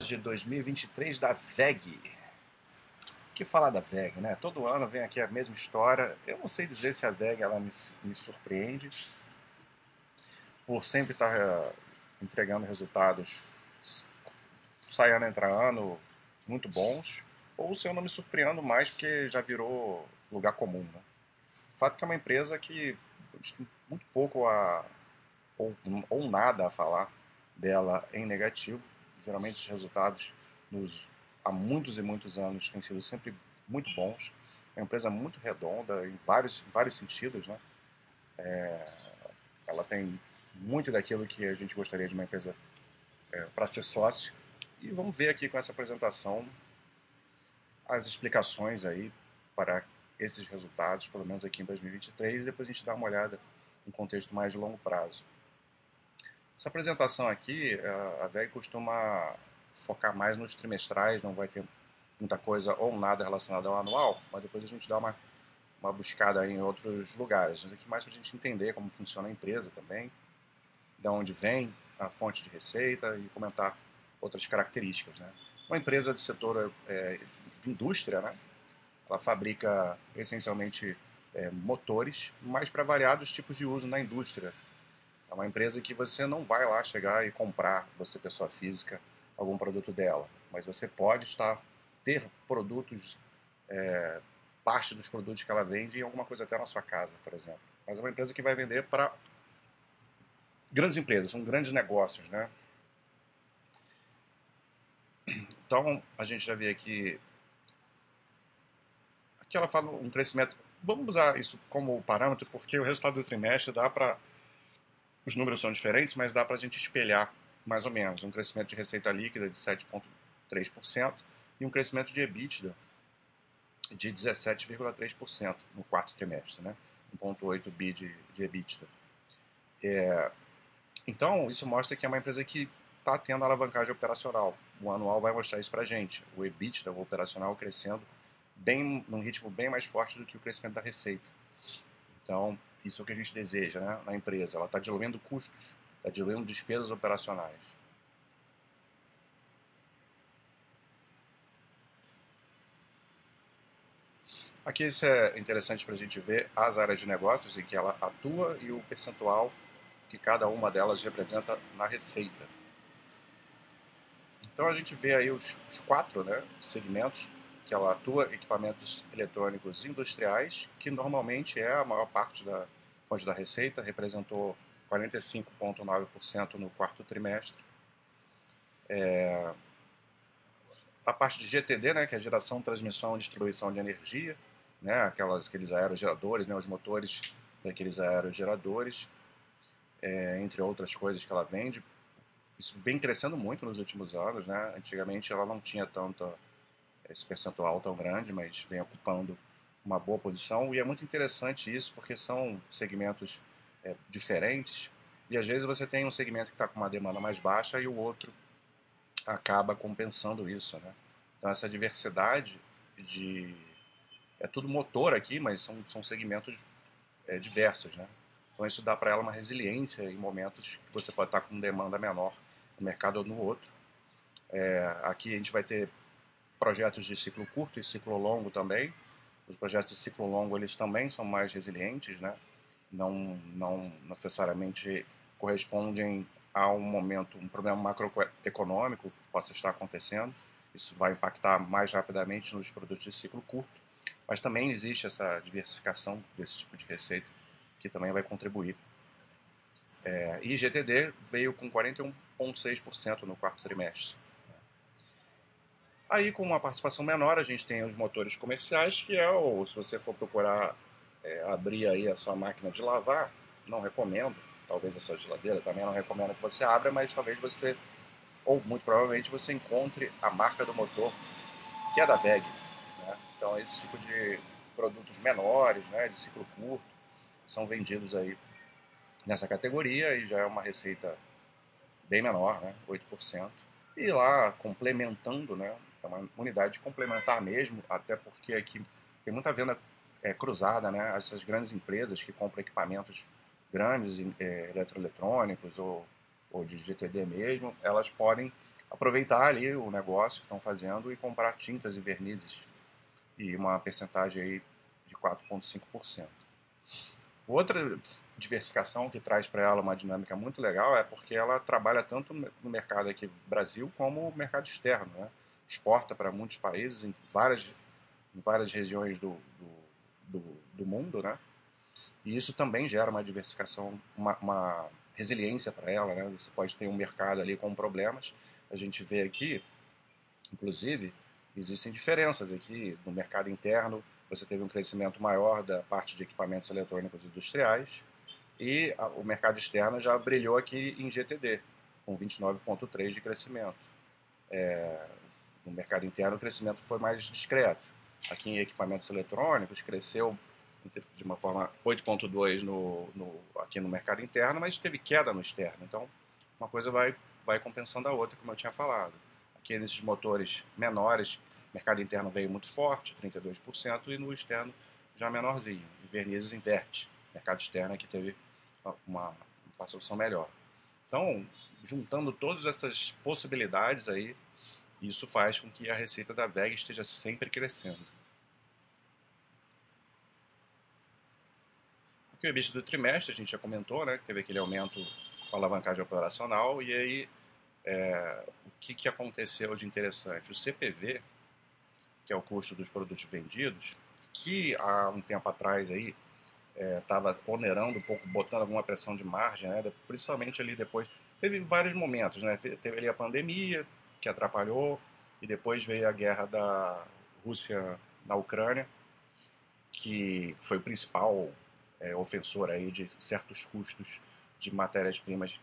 de 2023 da VEG. Que falar da VEG, né? Todo ano vem aqui a mesma história. Eu não sei dizer se a VEG ela me, me surpreende por sempre estar uh, entregando resultados saindo entra ano muito bons, ou se eu não me surpreendo mais porque já virou lugar comum. Né? O fato é que é uma empresa que muito pouco a, ou, ou nada a falar dela em negativo Geralmente os resultados nos, há muitos e muitos anos têm sido sempre muito bons. É uma empresa muito redonda em vários, em vários sentidos. Né? É, ela tem muito daquilo que a gente gostaria de uma empresa é, para ser sócio. E vamos ver aqui com essa apresentação as explicações aí para esses resultados, pelo menos aqui em 2023, e depois a gente dá uma olhada em contexto mais de longo prazo. Essa apresentação aqui, a VEG costuma focar mais nos trimestrais, não vai ter muita coisa ou nada relacionado ao anual, mas depois a gente dá uma, uma buscada em outros lugares. Aqui mais para a gente entender como funciona a empresa também, de onde vem a fonte de receita e comentar outras características. Né? Uma empresa do setor é, de indústria, né? ela fabrica essencialmente é, motores, mas para variados tipos de uso na indústria é uma empresa que você não vai lá chegar e comprar, você pessoa física, algum produto dela. Mas você pode estar ter produtos, é, parte dos produtos que ela vende em alguma coisa até na sua casa, por exemplo. Mas é uma empresa que vai vender para grandes empresas, são grandes negócios, né? Então, a gente já vê aqui aqui ela fala um crescimento. Vamos usar isso como parâmetro, porque o resultado do trimestre dá para os números são diferentes, mas dá para a gente espelhar mais ou menos um crescimento de receita líquida de 7,3% e um crescimento de EBITDA de 17,3% no quarto trimestre, né? 1,8 bi de, de EBITDA. É, então, isso mostra que é uma empresa que está tendo alavancagem operacional. O anual vai mostrar isso para a gente. O EBITDA, o operacional, crescendo bem, num ritmo bem mais forte do que o crescimento da receita. Então, isso é o que a gente deseja né, na empresa. Ela está diluindo custos, está diluindo despesas operacionais. Aqui isso é interessante para a gente ver as áreas de negócios em que ela atua e o percentual que cada uma delas representa na receita. Então a gente vê aí os, os quatro né, segmentos que ela atua, equipamentos eletrônicos industriais, que normalmente é a maior parte da, fonte da receita, representou 45,9% no quarto trimestre. É, a parte de GTD, né, que é geração, transmissão e distribuição de energia, né, aquelas, aqueles aerogeradores, né, os motores daqueles aerogeradores, é, entre outras coisas que ela vende. Isso vem crescendo muito nos últimos anos. Né? Antigamente ela não tinha tanto esse percentual tão grande, mas vem ocupando uma boa posição e é muito interessante isso porque são segmentos é, diferentes e às vezes você tem um segmento que está com uma demanda mais baixa e o outro acaba compensando isso, né? Então essa diversidade de é tudo motor aqui, mas são, são segmentos é, diversos, né? Então isso dá para ela uma resiliência em momentos que você pode estar tá com demanda menor no mercado ou no outro. É, aqui a gente vai ter projetos de ciclo curto e ciclo longo também, os projetos de ciclo longo eles também são mais resilientes, né? não, não necessariamente correspondem a um momento, um problema macroeconômico que possa estar acontecendo. Isso vai impactar mais rapidamente nos produtos de ciclo curto, mas também existe essa diversificação desse tipo de receita que também vai contribuir. É, e GTD veio com 41,6% no quarto trimestre. Aí, com uma participação menor, a gente tem os motores comerciais, que é, ou se você for procurar é, abrir aí a sua máquina de lavar, não recomendo, talvez a sua geladeira também não recomendo que você abra, mas talvez você, ou muito provavelmente você encontre a marca do motor, que é da VEG. Né? Então, esse tipo de produtos menores, né, de ciclo curto, são vendidos aí nessa categoria e já é uma receita bem menor, né, 8%. E lá, complementando, né, é uma unidade complementar mesmo, até porque aqui tem muita venda é, cruzada, né? Essas grandes empresas que compram equipamentos grandes, é, eletroeletrônicos ou, ou de GTD mesmo, elas podem aproveitar ali o negócio que estão fazendo e comprar tintas e vernizes e uma percentagem aí de 4,5%. Outra diversificação que traz para ela uma dinâmica muito legal é porque ela trabalha tanto no mercado aqui Brasil como no mercado externo, né? Exporta para muitos países em várias, em várias regiões do, do, do, do mundo, né? E isso também gera uma diversificação, uma, uma resiliência para ela, né? Você pode ter um mercado ali com problemas. A gente vê aqui, inclusive, existem diferenças aqui no mercado interno. Você teve um crescimento maior da parte de equipamentos eletrônicos industriais e a, o mercado externo já brilhou aqui em GTD, com 29,3% de crescimento. É, no mercado interno, o crescimento foi mais discreto. Aqui em equipamentos eletrônicos, cresceu de uma forma 8,2 no, no, aqui no mercado interno, mas teve queda no externo. Então, uma coisa vai, vai compensando a outra, como eu tinha falado. Aqui nesses motores menores, mercado interno veio muito forte, 32%, e no externo já menorzinho. E vernizes inverte. Mercado externo que teve uma, uma solução melhor. Então, juntando todas essas possibilidades aí, isso faz com que a receita da VEG esteja sempre crescendo. Aqui o EBITDA do trimestre, a gente já comentou, né, que teve aquele aumento com a alavancagem operacional, e aí é, o que, que aconteceu de interessante? O CPV, que é o custo dos produtos vendidos, que há um tempo atrás aí estava é, onerando um pouco, botando alguma pressão de margem, né, principalmente ali depois, teve vários momentos, né, teve ali a pandemia, que atrapalhou, e depois veio a guerra da Rússia na Ucrânia, que foi o principal é, ofensor aí de certos custos de matérias-primas,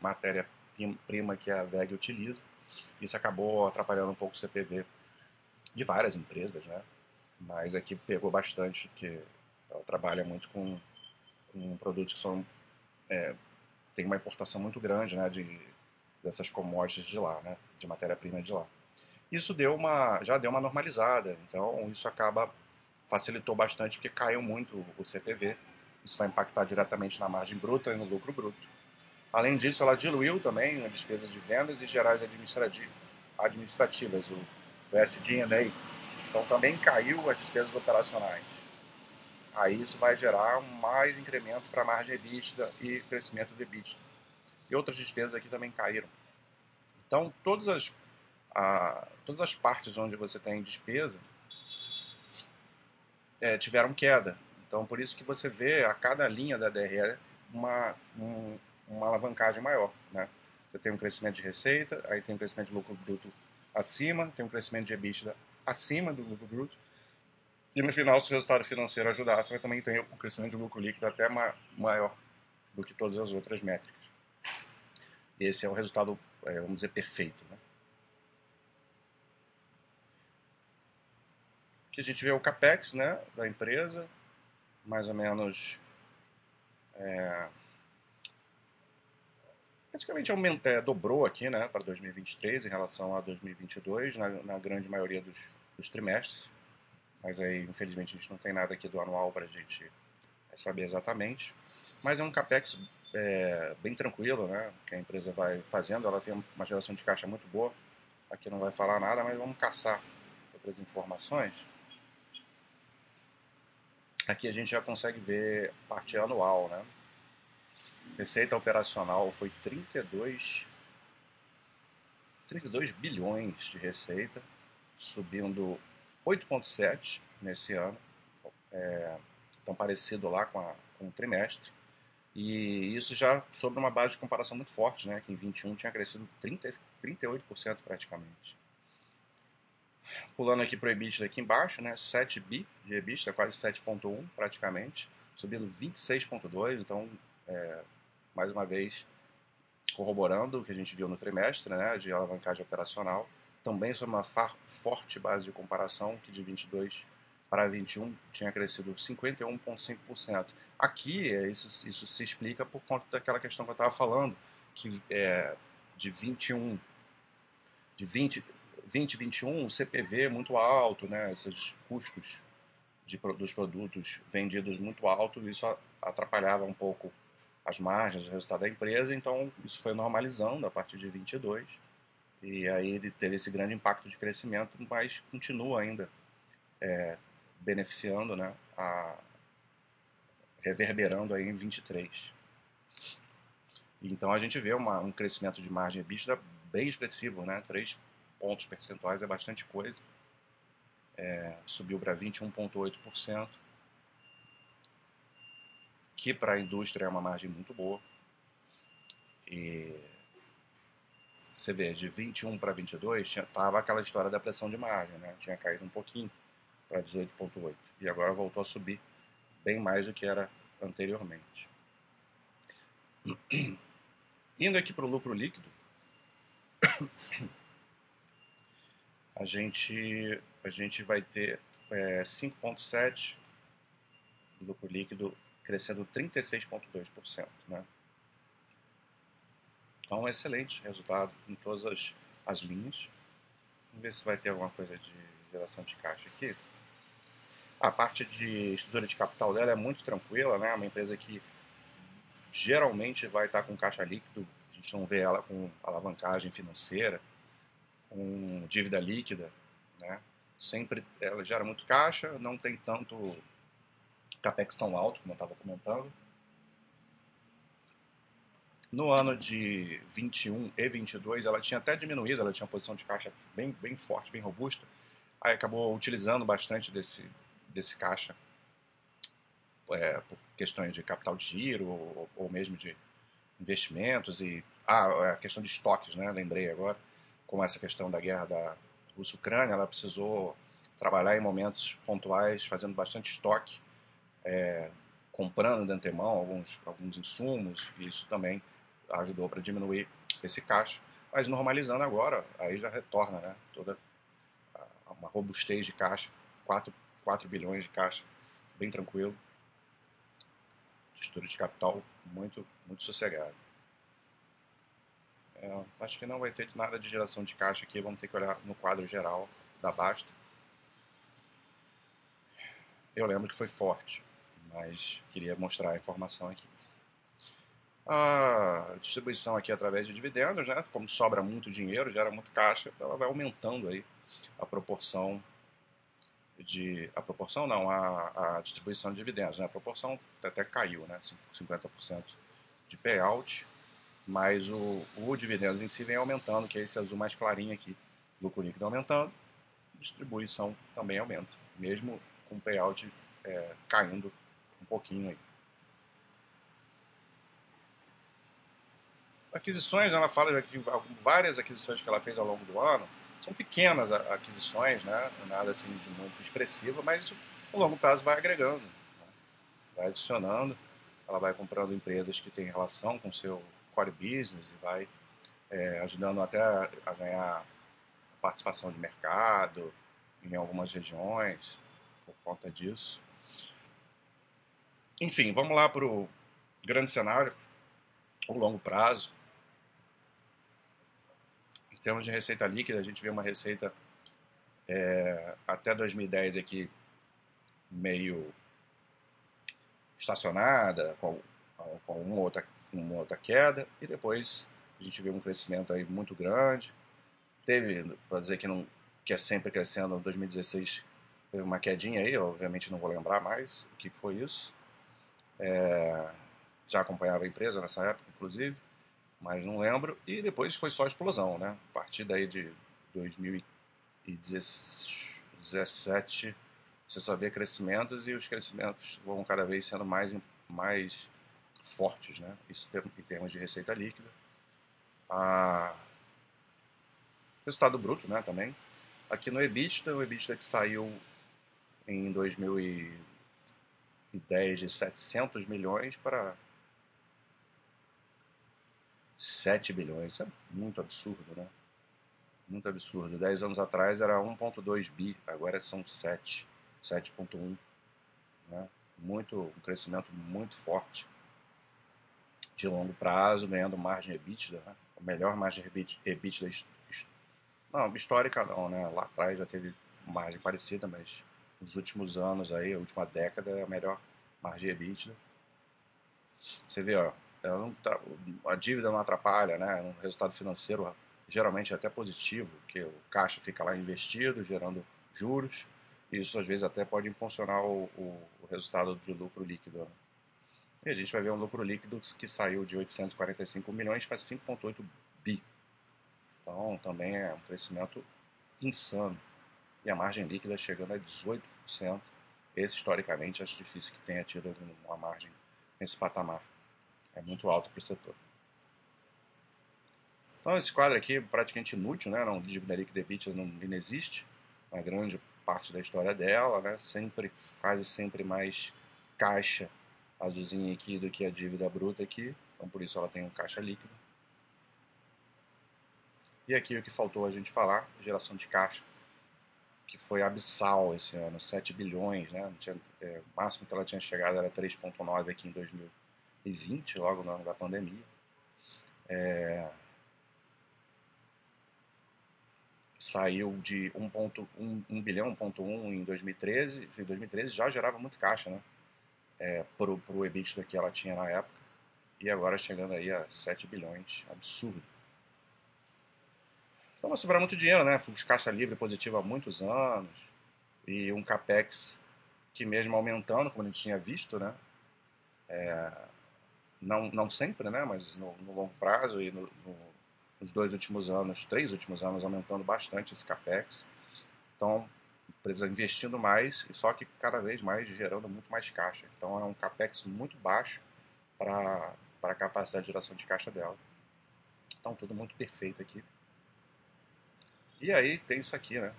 matéria-prima que a VEG utiliza. Isso acabou atrapalhando um pouco o CPV de várias empresas, né? Mas aqui pegou bastante, porque ela trabalha muito com, com produtos que são é, tem uma importação muito grande, né? De dessas commodities de lá, né? De matéria-prima de lá. Isso deu uma, já deu uma normalizada. Então isso acaba facilitou bastante porque caiu muito o CPV. Isso vai impactar diretamente na margem bruta e no lucro bruto. Além disso, ela diluiu também as despesas de vendas e gerais administrativas, o, SG&A. Então também caiu as despesas operacionais. Aí isso vai gerar mais incremento para a margem EBITDA e crescimento do EBITDA. E outras despesas aqui também caíram. Então todas as, a, todas as partes onde você tem despesa é, tiveram queda. Então, por isso que você vê a cada linha da DRE uma, um, uma alavancagem maior. Né? Você tem um crescimento de receita, aí tem um crescimento de lucro bruto acima, tem um crescimento de EBITDA acima do lucro bruto. E no final, se o resultado financeiro ajudar, você também ter um crescimento de lucro líquido até maior do que todas as outras métricas. Esse é o resultado, é, vamos dizer, perfeito. Né? que a gente vê o capex né, da empresa, mais ou menos é, praticamente aumenta, é, dobrou aqui né, para 2023 em relação a 2022, na, na grande maioria dos, dos, trimestres. Mas aí, infelizmente, a gente não tem nada aqui do anual para a gente saber exatamente. Mas é um capex é, bem tranquilo, né, que a empresa vai fazendo. Ela tem uma geração de caixa muito boa. Aqui não vai falar nada, mas vamos caçar outras informações. Aqui a gente já consegue ver parte anual, né? Receita operacional foi 32, 32 bilhões de receita, subindo 8,7 nesse ano, é, tão parecido lá com, a, com o trimestre. E isso já sobre uma base de comparação muito forte, né? Que em 21 tinha crescido 30, 38% praticamente. Pulando aqui para o EBITDA aqui embaixo, né, 7 bi de EBITDA, quase 7.1 praticamente, subindo 26.2, então é, mais uma vez corroborando o que a gente viu no trimestre, né, de alavancagem operacional, também sobre uma forte base de comparação que de 22 para 21 tinha crescido 51,5%. Aqui é, isso, isso se explica por conta daquela questão que eu estava falando, que é, de 21 de 20 2021 o CPV é muito alto, né? Esses custos de, dos produtos vendidos muito alto, isso atrapalhava um pouco as margens, o resultado da empresa, então isso foi normalizando a partir de 22 E aí ele teve esse grande impacto de crescimento, mas continua ainda é, beneficiando, né, a, reverberando aí em 23. Então a gente vê uma, um crescimento de margem EBITDA bem expressivo, né? 3 pontos percentuais é bastante coisa. É, subiu para 21,8%, que para a indústria é uma margem muito boa. E você vê, de 21 para 22, estava aquela história da pressão de margem, né? Tinha caído um pouquinho para 18,8 e agora voltou a subir bem mais do que era anteriormente. Indo aqui para o lucro líquido, a gente, a gente vai ter é, 5,7 lucro líquido crescendo 36,2%. Né? Então, um excelente resultado em todas as, as linhas. Vamos ver se vai ter alguma coisa de geração de caixa aqui. A parte de estrutura de capital dela é muito tranquila, né? É uma empresa que geralmente vai estar com caixa líquido, a gente não vê ela com alavancagem financeira, com dívida líquida, né? Sempre ela gera muito caixa, não tem tanto capex tão alto, como eu estava comentando. No ano de 21 e 22, ela tinha até diminuído, ela tinha uma posição de caixa bem, bem forte, bem robusta. Aí acabou utilizando bastante desse, desse caixa é, por questões de capital de giro ou, ou, mesmo de investimentos e ah, a questão de estoques, né? Lembrei agora, com essa questão da guerra da Rússia-Ucrânia, ela precisou trabalhar em momentos pontuais, fazendo bastante estoque, é, comprando de antemão alguns, alguns insumos, e isso também ajudou para diminuir esse caixa. Mas normalizando agora, aí já retorna né, toda uma robustez de caixa, 4 4 bilhões de caixa, bem tranquilo. Estrutura de capital muito, muito sossegada. É, acho que não vai ter nada de geração de caixa aqui, vamos ter que olhar no quadro geral da Basta. Eu lembro que foi forte, mas queria mostrar a informação aqui. A distribuição aqui através de dividendos, né? como sobra muito dinheiro, gera muito caixa, ela vai aumentando aí a proporção de a proporção não, a, a distribuição de dividendos, né? A proporção até caiu, né? 50% de payout, mas o, o dividendos em si vem aumentando, que é esse azul mais clarinho aqui, lucro líquido aumentando, distribuição também aumenta, mesmo com payout é, caindo um pouquinho aí. Aquisições, ela fala de várias aquisições que ela fez ao longo do ano, são pequenas aquisições, né? nada assim de muito expressiva, mas no longo prazo vai agregando, né? vai adicionando, ela vai comprando empresas que têm relação com o seu core business e vai é, ajudando até a ganhar participação de mercado em algumas regiões por conta disso. Enfim, vamos lá para o grande cenário, o longo prazo termos de receita líquida, a gente vê uma receita é, até 2010 aqui meio estacionada, com, com uma, outra, uma outra queda, e depois a gente vê um crescimento aí muito grande. Teve, para dizer que, não, que é sempre crescendo, em 2016 teve uma quedinha aí, obviamente não vou lembrar mais o que foi isso. É, já acompanhava a empresa nessa época, inclusive mas não lembro. E depois foi só explosão, né? A partir daí de 2017 você só vê crescimentos e os crescimentos vão cada vez sendo mais, mais fortes, né? Isso em termos de receita líquida. A... Resultado bruto, né, também. Aqui no EBITDA, o EBITDA que saiu em 2010 de 700 milhões para 7 bilhões. Isso é muito absurdo, né? Muito absurdo. 10 anos atrás era 1,2 bi, agora são 7, 7,1. Né? Muito, um crescimento muito forte de longo prazo, ganhando margem EBITDA, né? a melhor margem EBITDA, não, histórica não, né? Lá atrás já teve margem parecida, mas nos últimos anos aí, a última década é a melhor margem EBITDA. Você vê, ó, não, a dívida não atrapalha, né? Um resultado financeiro geralmente é até positivo, que o caixa fica lá investido, gerando juros, e isso às vezes até pode impulsionar o, o, o resultado de lucro líquido. Né? E a gente vai ver um lucro líquido que saiu de 845 milhões para 5,8 bi. Então também é um crescimento insano. E a margem líquida chegando a 18%. Esse, historicamente, acho difícil que tenha tido uma margem nesse patamar. É muito alto para o setor. Então, esse quadro aqui é praticamente inútil, né? Não, dívida líquida EBITDA não, não existe. Uma grande parte da história dela, né? Sempre, quase sempre mais caixa azulzinha aqui do que a dívida bruta aqui. Então, por isso ela tem um caixa líquido. E aqui o que faltou a gente falar, geração de caixa, que foi abissal esse ano, 7 bilhões, né? Tinha, é, o máximo que ela tinha chegado era 3,9 aqui em 2020, logo no ano da pandemia. É, saiu de 1,1 1 bilhão, 1,1 em 2013, em 2013 já gerava muito caixa, né? É, para o EBITDA que ela tinha na época, e agora chegando aí a 7 bilhões, absurdo. Então vai sobrar muito dinheiro, né? De caixa livre positivo há muitos anos. E um capex que mesmo aumentando, como a gente tinha visto, né? É, não, não sempre, né? Mas no, no longo prazo e no, no, nos dois últimos anos, três últimos anos, aumentando bastante esse capex. Então, empresa investindo mais, só que cada vez mais gerando muito mais caixa. Então, é um capex muito baixo para a capacidade de geração de caixa dela. Então, tudo muito perfeito aqui. E aí tem isso aqui, né?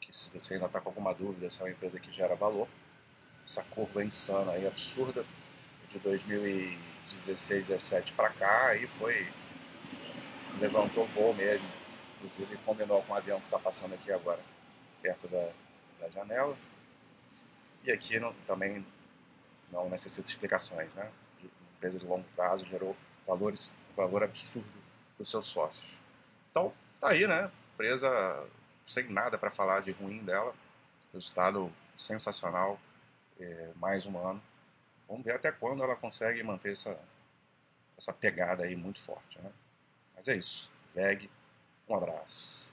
Que se você ainda está com alguma dúvida, essa é uma empresa que gera valor. Essa curva insana aí, absurda, de 2016, 17 para cá, aí foi. levantou voo mesmo. Inclusive combinou com o avião que está passando aqui agora, perto da, da janela. E aqui não, também não necessita explicações, né? empresa de longo prazo gerou valores, valor absurdo para os seus sócios. Então, tá aí, né? empresa sem nada para falar de ruim dela. Resultado sensacional, é, mais um ano. Vamos ver até quando ela consegue manter essa, essa pegada aí muito forte. Né? Mas é isso. VEG, um abraço.